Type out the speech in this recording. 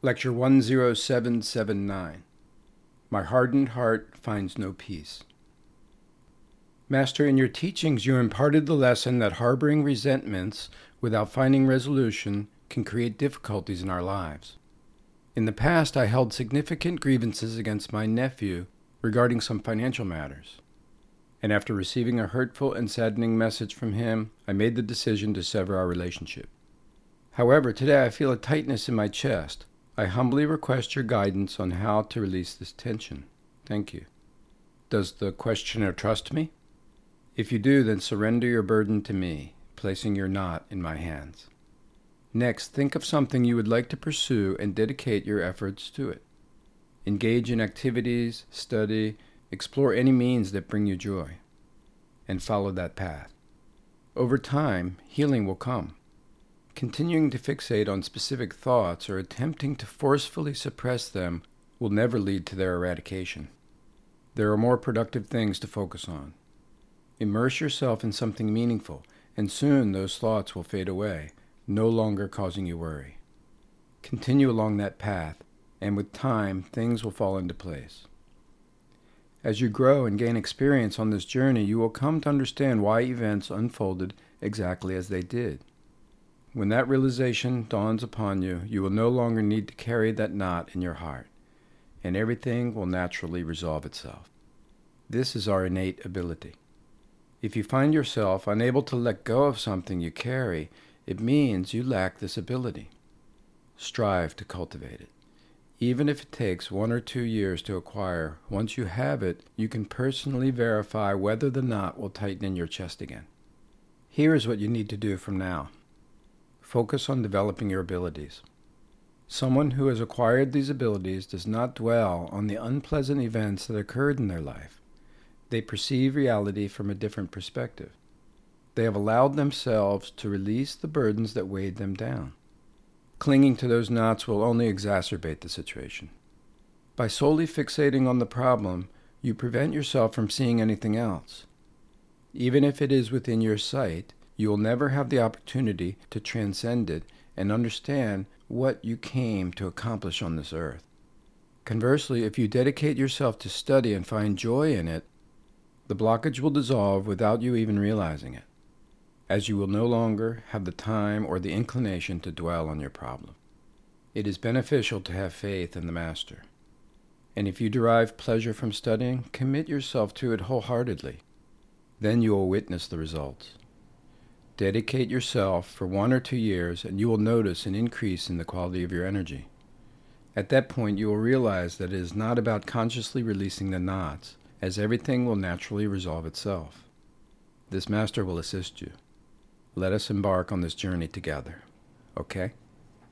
Lecture 10779 My Hardened Heart Finds No Peace. Master, in your teachings, you imparted the lesson that harboring resentments without finding resolution can create difficulties in our lives. In the past, I held significant grievances against my nephew regarding some financial matters. And after receiving a hurtful and saddening message from him, I made the decision to sever our relationship. However, today I feel a tightness in my chest I humbly request your guidance on how to release this tension. Thank you. Does the questioner trust me? If you do, then surrender your burden to me, placing your knot in my hands. Next, think of something you would like to pursue and dedicate your efforts to it. Engage in activities, study, explore any means that bring you joy, and follow that path. Over time, healing will come. Continuing to fixate on specific thoughts or attempting to forcefully suppress them will never lead to their eradication. There are more productive things to focus on. Immerse yourself in something meaningful, and soon those thoughts will fade away, no longer causing you worry. Continue along that path, and with time, things will fall into place. As you grow and gain experience on this journey, you will come to understand why events unfolded exactly as they did. When that realization dawns upon you, you will no longer need to carry that knot in your heart, and everything will naturally resolve itself. This is our innate ability. If you find yourself unable to let go of something you carry, it means you lack this ability. Strive to cultivate it. Even if it takes one or two years to acquire, once you have it, you can personally verify whether the knot will tighten in your chest again. Here is what you need to do from now. Focus on developing your abilities. Someone who has acquired these abilities does not dwell on the unpleasant events that occurred in their life. They perceive reality from a different perspective. They have allowed themselves to release the burdens that weighed them down. Clinging to those knots will only exacerbate the situation. By solely fixating on the problem, you prevent yourself from seeing anything else. Even if it is within your sight, you will never have the opportunity to transcend it and understand what you came to accomplish on this earth. Conversely, if you dedicate yourself to study and find joy in it, the blockage will dissolve without you even realizing it, as you will no longer have the time or the inclination to dwell on your problem. It is beneficial to have faith in the Master. And if you derive pleasure from studying, commit yourself to it wholeheartedly. Then you will witness the results. Dedicate yourself for one or two years, and you will notice an increase in the quality of your energy. At that point, you will realize that it is not about consciously releasing the knots, as everything will naturally resolve itself. This master will assist you. Let us embark on this journey together. Okay?